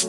Hey,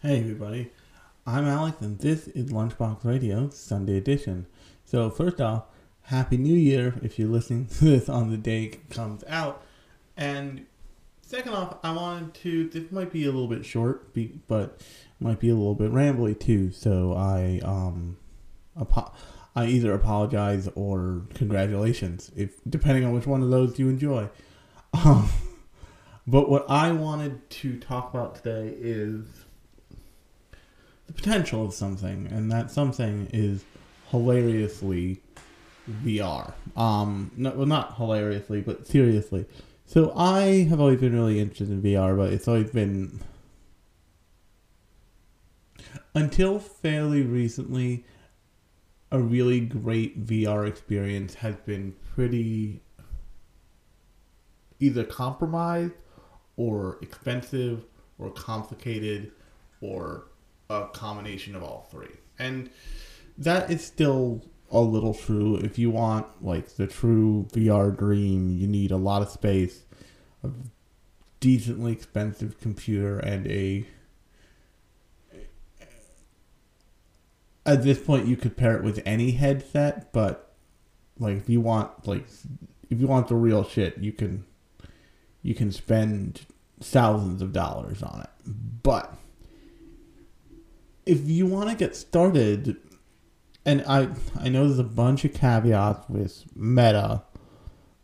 Hey everybody, I'm Alex and this is Lunchbox Radio Sunday edition. So first off, Happy New Year if you're listening to this on the day it comes out. And second off, I wanted to, this might be a little bit short, but might be a little bit rambly too, so I, um, apo- I either apologize or congratulations, if depending on which one of those you enjoy. Um, but what I wanted to talk about today is the potential of something, and that something is hilariously VR. Um, no, well, not hilariously, but seriously. So I have always been really interested in VR, but it's always been until fairly recently. A really great VR experience has been pretty either compromised or expensive or complicated or a combination of all three. And that is still a little true. If you want like the true VR dream, you need a lot of space, a decently expensive computer, and a. At this point, you could pair it with any headset, but like if you want like if you want the real shit, you can you can spend thousands of dollars on it. But if you want to get started, and I I know there's a bunch of caveats with Meta,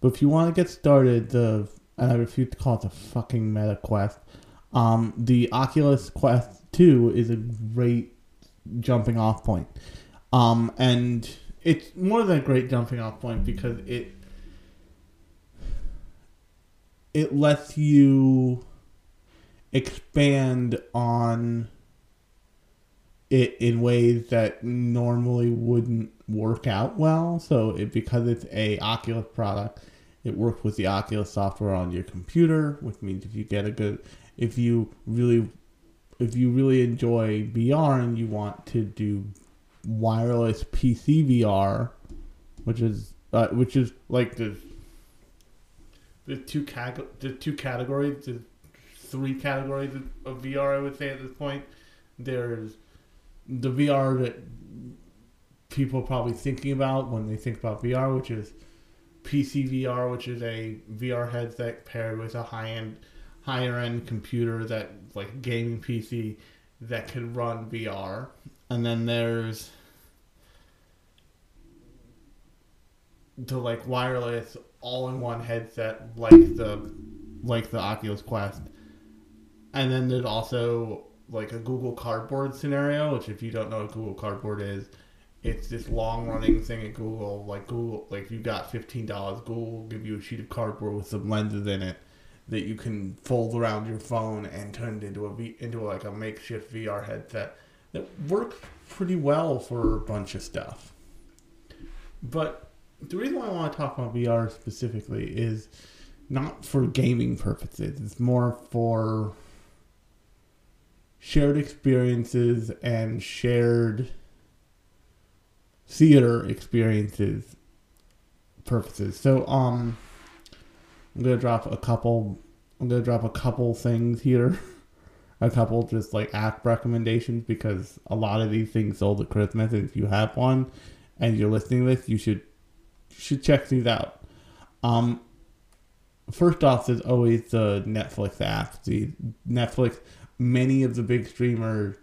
but if you want to get started, the and I refuse to call it the fucking Meta Quest, um, the Oculus Quest Two is a great jumping off point, um, and it's more than a great jumping off point because it it lets you expand on it in ways that normally wouldn't work out well. So it because it's a Oculus product, it works with the Oculus software on your computer, which means if you get a good if you really if you really enjoy VR and you want to do wireless PC VR, which is uh, which is like the the two cag- the two categories, the three categories of VR. I would say at this point, there's the VR that people are probably thinking about when they think about VR, which is PC VR, which is a VR headset paired with a high end, higher end computer that like gaming PC that can run VR, and then there's the like wireless all in one headset like the like the Oculus Quest, and then there's also like a Google Cardboard scenario, which if you don't know what Google Cardboard is, it's this long running thing at Google. Like Google, like if you got fifteen dollars, Google will give you a sheet of cardboard with some lenses in it that you can fold around your phone and turn it into a v, into like a makeshift VR headset that works pretty well for a bunch of stuff. But the reason why I want to talk about VR specifically is not for gaming purposes. It's more for shared experiences and shared theater experiences purposes. So um I'm gonna drop a couple I'm gonna drop a couple things here. a couple just like app recommendations because a lot of these things sold at Christmas and if you have one and you're listening to this you should should check these out. Um first off there's always the Netflix app. The Netflix many of the big streamers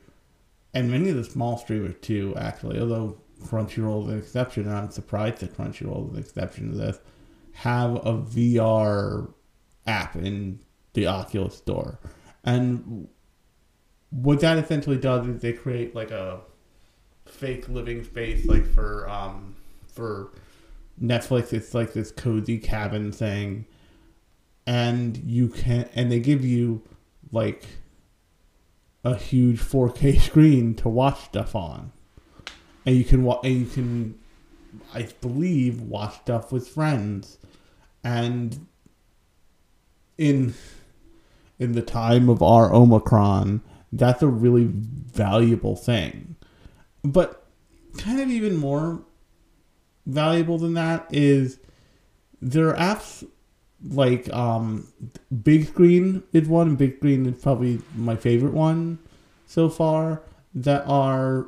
and many of the small streamers too, actually, although Crunchyroll is an exception, and I'm surprised that Crunchyroll is an exception to this, have a VR app in the Oculus store. And what that essentially does is they create like a fake living space like for um, for Netflix, it's like this cozy cabin thing, and you can and they give you like a huge 4K screen to watch stuff on, and you can and you can, I believe, watch stuff with friends, and in in the time of our Omicron, that's a really valuable thing. But kind of even more valuable than that is there are apps like um, Big Screen is one. Big Screen is probably my favorite one so far that are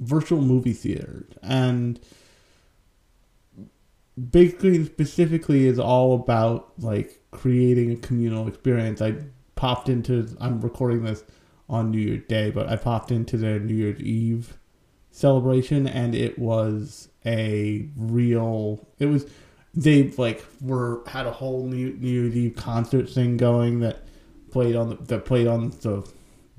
virtual movie theaters and Big Screen specifically is all about like creating a communal experience. I popped into I'm recording this on New Year's Day, but I popped into their New Year's Eve celebration and it was a real it was they like were had a whole New, New Eve concert thing going that played on the, that played on the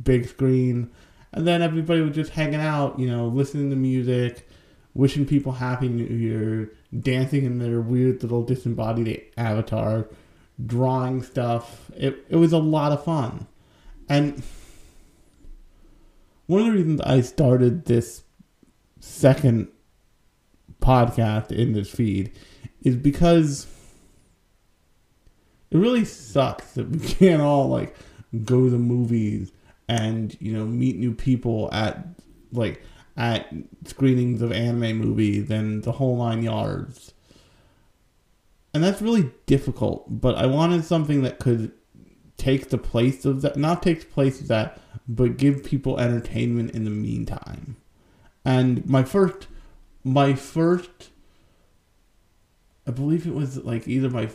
big screen and then everybody was just hanging out, you know, listening to music, wishing people happy new year, dancing in their weird little disembodied avatar, drawing stuff. It it was a lot of fun. And one of the reasons I started this second podcast in this feed is because it really sucks that we can't all like go to the movies and you know meet new people at like at screenings of anime movies and the whole nine yards. And that's really difficult but i wanted something that could take the place of that not take the place of that but give people entertainment in the meantime. And my first my first i believe it was like either my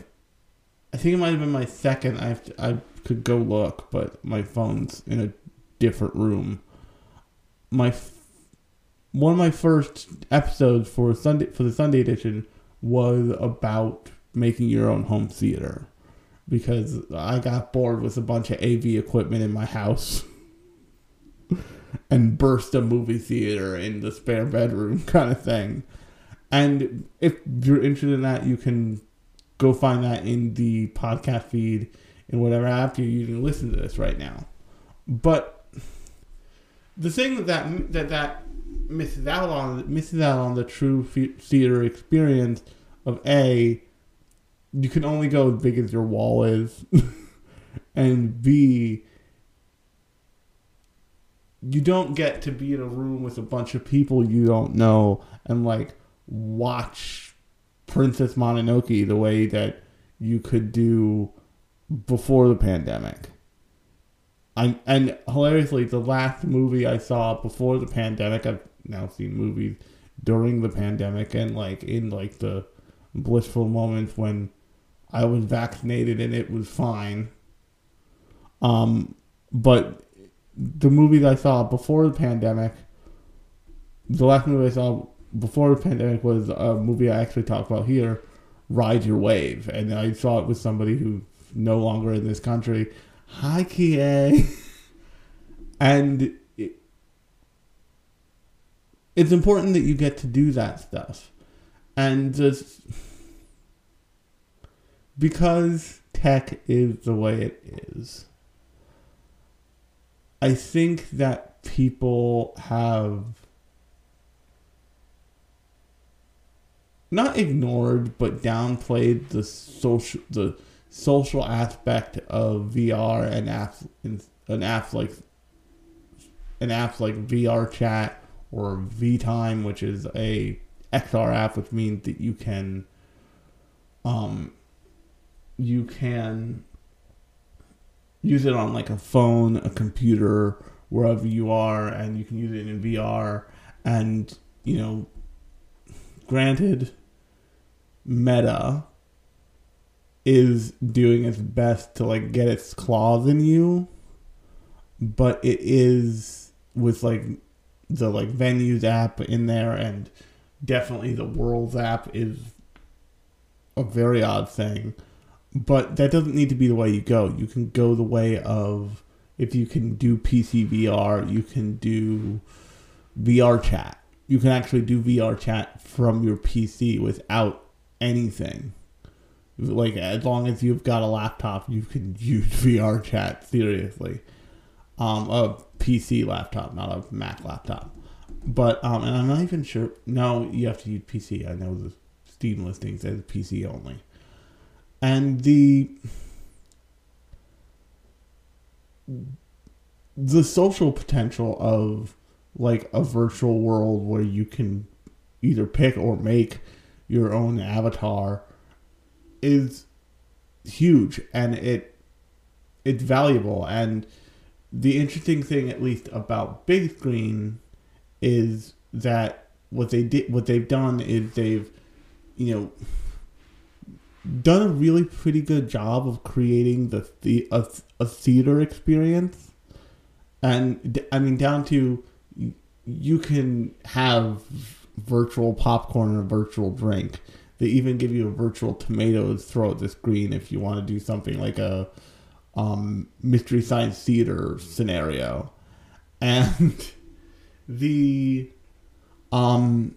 i think it might have been my second i to, i could go look but my phone's in a different room my one of my first episodes for sunday for the sunday edition was about making your own home theater because i got bored with a bunch of av equipment in my house and burst a movie theater in the spare bedroom kind of thing. And if you're interested in that, you can go find that in the podcast feed in whatever app you're using to listen to this right now. But the thing that that that misses out on misses out on the true theater experience of a you can only go as big as your wall is, and b you don't get to be in a room with a bunch of people you don't know and like watch Princess Mononoke the way that you could do before the pandemic. I and hilariously, the last movie I saw before the pandemic, I've now seen movies during the pandemic and like in like the blissful moments when I was vaccinated and it was fine. Um, but the movies I saw before the pandemic, the last movie I saw before the pandemic was a movie I actually talked about here, Ride Your Wave, and I saw it with somebody who's no longer in this country. Hi, Kie. and it, it's important that you get to do that stuff, and just because tech is the way it is I think that people have not ignored but downplayed the social the social aspect of VR and apps an apps like an app like VR chat or VTime, which is a XR app, which means that you can um you can use it on like a phone, a computer, wherever you are, and you can use it in VR. And, you know, granted, Meta is doing its best to like get its claws in you, but it is with like the like venues app in there and definitely the worlds app is a very odd thing but that doesn't need to be the way you go. You can go the way of if you can do PC VR, you can do VR chat. you can actually do VR chat from your PC without anything. Like as long as you've got a laptop, you can use VR chat seriously. Um, a PC laptop, not a Mac laptop. But um, and I'm not even sure. No, you have to use PC. I know the Steam listing says PC only. And the the social potential of like a virtual world where you can either pick or make your own avatar is huge and it it's valuable. And the interesting thing at least about big screen is that what they did what they've done is they've you know done a really pretty good job of creating the, the a, a theater experience. And i mean down to you can have virtual popcorn and a virtual drink. They even give you a virtual tomato to throw at the screen if you want to do something like a um, mystery science theater scenario. And the um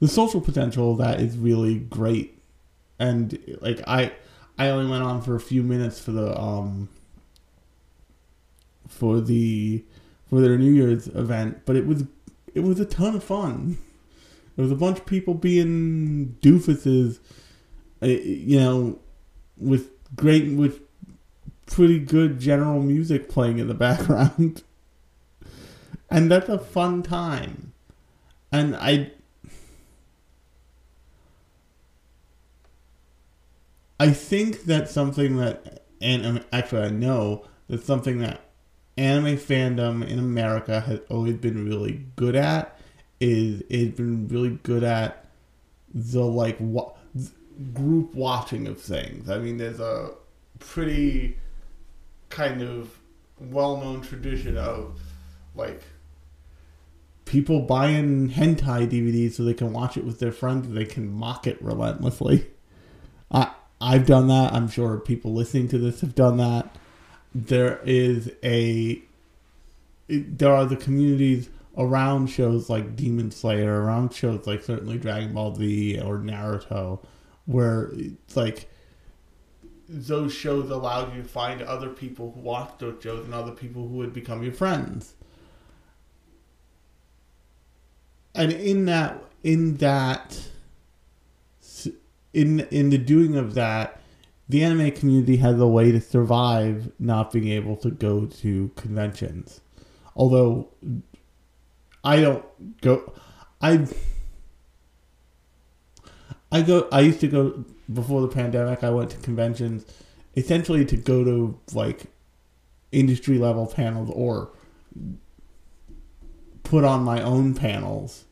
the social potential that is really great. And like i i only went on for a few minutes for the um for the for their new year's event but it was it was a ton of fun. There was a bunch of people being doofuses uh, you know with great with pretty good general music playing in the background. And that's a fun time. And i I think that's something that, and actually, I know that's something that anime fandom in America has always been really good at. Is it's been really good at the like wa- group watching of things. I mean, there's a pretty kind of well-known tradition of like people buying hentai DVDs so they can watch it with their friends and they can mock it relentlessly. I I've done that. I'm sure people listening to this have done that. There is a there are the communities around shows like Demon Slayer, around shows like certainly Dragon Ball Z or Naruto, where it's like those shows allow you to find other people who watch those shows and other people who would become your friends. And in that in that in in the doing of that, the anime community has a way to survive not being able to go to conventions. Although I don't go I I go I used to go before the pandemic I went to conventions essentially to go to like industry level panels or put on my own panels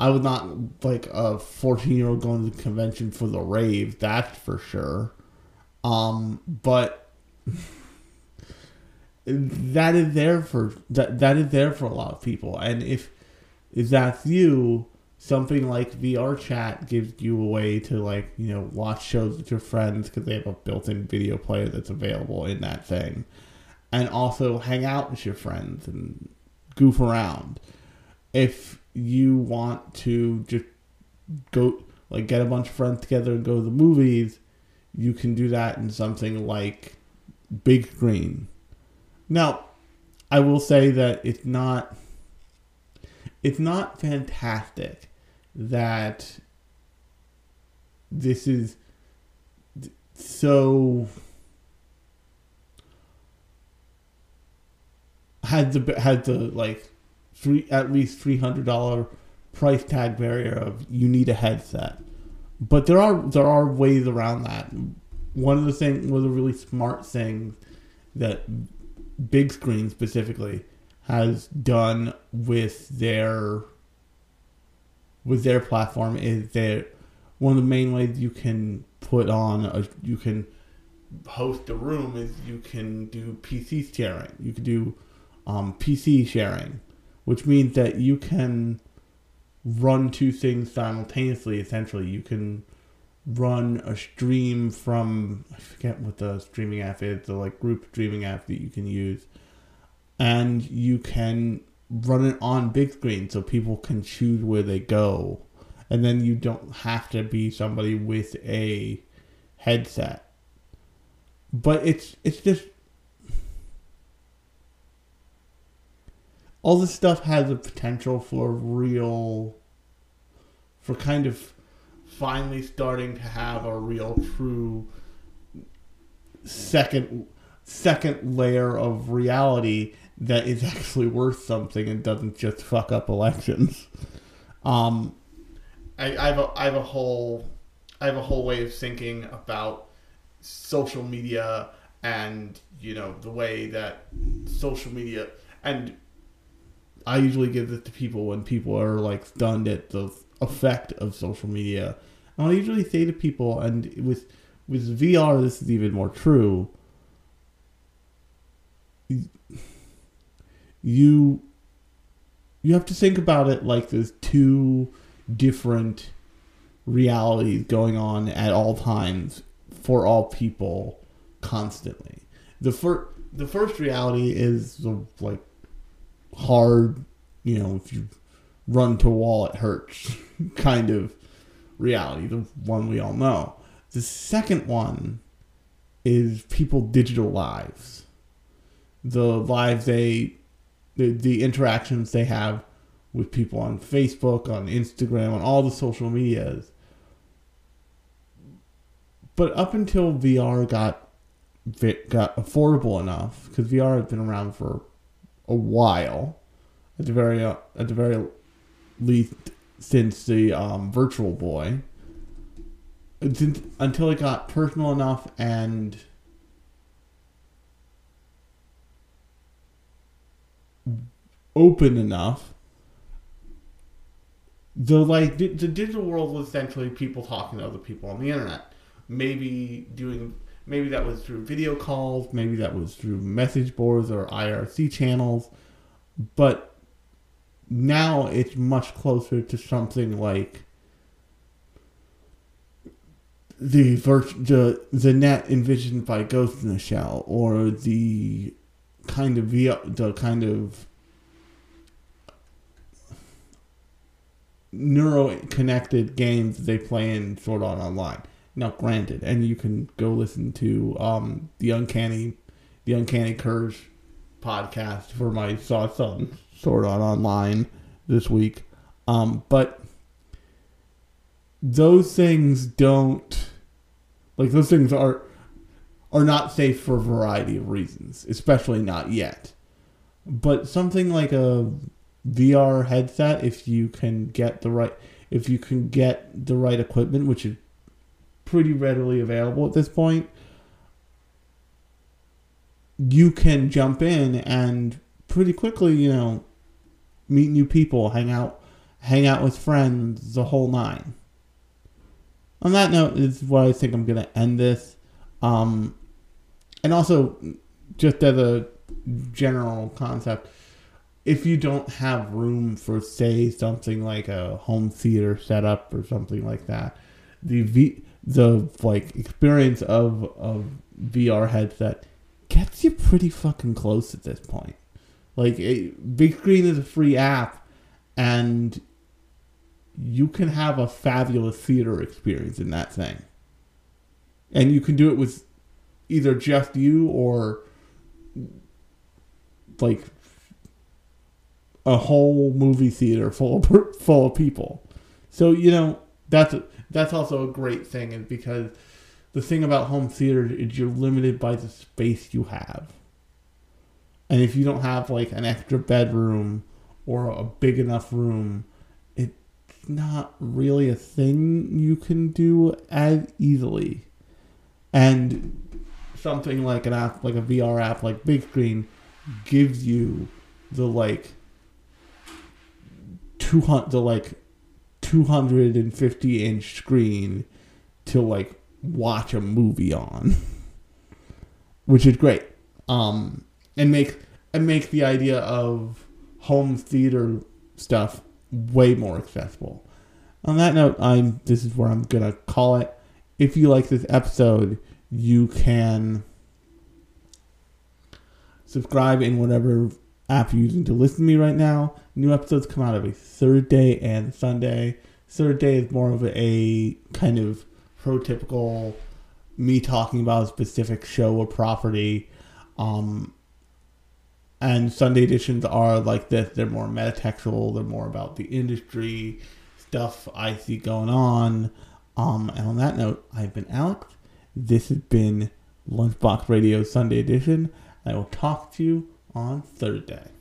I was not like a 14 year old going to the convention for the rave, that's for sure. Um, but that is there for that that is there for a lot of people, and if if that's you, something like VR chat gives you a way to like you know watch shows with your friends because they have a built-in video player that's available in that thing, and also hang out with your friends and goof around. If you want to just go like get a bunch of friends together and go to the movies, you can do that in something like big screen. Now, I will say that it's not it's not fantastic that this is so had the had the like three at least three hundred dollar price tag barrier of you need a headset. But there are there are ways around that. One of the things, one of the really smart things that big screen specifically has done with their with their platform is that one of the main ways you can put on a you can host a room is you can do PC sharing. You can do um, PC sharing which means that you can run two things simultaneously. Essentially, you can run a stream from I forget what the streaming app is, the like group streaming app that you can use, and you can run it on big screen so people can choose where they go. And then you don't have to be somebody with a headset. But it's it's just all this stuff has the potential for real for kind of finally starting to have a real true second second layer of reality that is actually worth something and doesn't just fuck up elections. Um, I, I have a I have a whole I have a whole way of thinking about social media and you know the way that social media and I usually give this to people when people are like stunned at the effect of social media. And I usually say to people, and with with VR, this is even more true. You you have to think about it like there's two different realities going on at all times for all people constantly. The first the first reality is the like hard, you know, if you run to a wall, it hurts kind of reality, the one we all know. The second one is people digital lives. The lives they, the, the interactions they have with people on Facebook, on Instagram, on all the social medias. But up until VR got got affordable enough, because VR has been around for a while, at the very uh, at the very least since the um, Virtual Boy, since, until it got personal enough and open enough. The like the digital world was essentially people talking to other people on the internet. Maybe doing maybe that was through video calls, maybe that was through message boards or IRC channels, but now it's much closer to something like the the the net envisioned by Ghost in the Shell or the kind of VR, the kind of neuro connected games they play in Sword Art Online. Now, granted, and you can go listen to um, the Uncanny, the Uncanny Curse podcast for my thoughts on Sword Art Online this week. Um, but those things don't like those things are are not safe for a variety of reasons, especially not yet. But something like a VR headset, if you can get the right if you can get the right equipment, which is pretty readily available at this point, you can jump in and pretty quickly, you know, meet new people, hang out, hang out with friends, the whole nine. On that note, is where I think I'm gonna end this. Um, and also, just as a general concept, if you don't have room for, say, something like a home theater setup or something like that, the v the like experience of of VR headset gets you pretty fucking close at this point. Like it, Big Screen is a free app, and you can have a fabulous theater experience in that thing. And you can do it with either just you or like a whole movie theater full of full of people. So you know that's that's also a great thing, and because the thing about home theater is you're limited by the space you have. And if you don't have like an extra bedroom or a big enough room, it's not really a thing you can do as easily. And something like an app, like a VR app like Big Screen, gives you the like two hundred, the like two hundred and fifty inch screen to like watch a movie on, which is great. Um, and make and make the idea of home theater stuff way more accessible. On that note, I'm this is where I'm gonna call it. If you like this episode, you can subscribe in whatever app you're using to listen to me right now. New episodes come out every Thursday and Sunday. Thursday is more of a kind of prototypical me talking about a specific show or property. Um, and Sunday editions are like this. They're more metatextual. They're more about the industry stuff I see going on. Um, and on that note, I've been Alex. This has been Lunchbox Radio Sunday edition. I will talk to you on Thursday.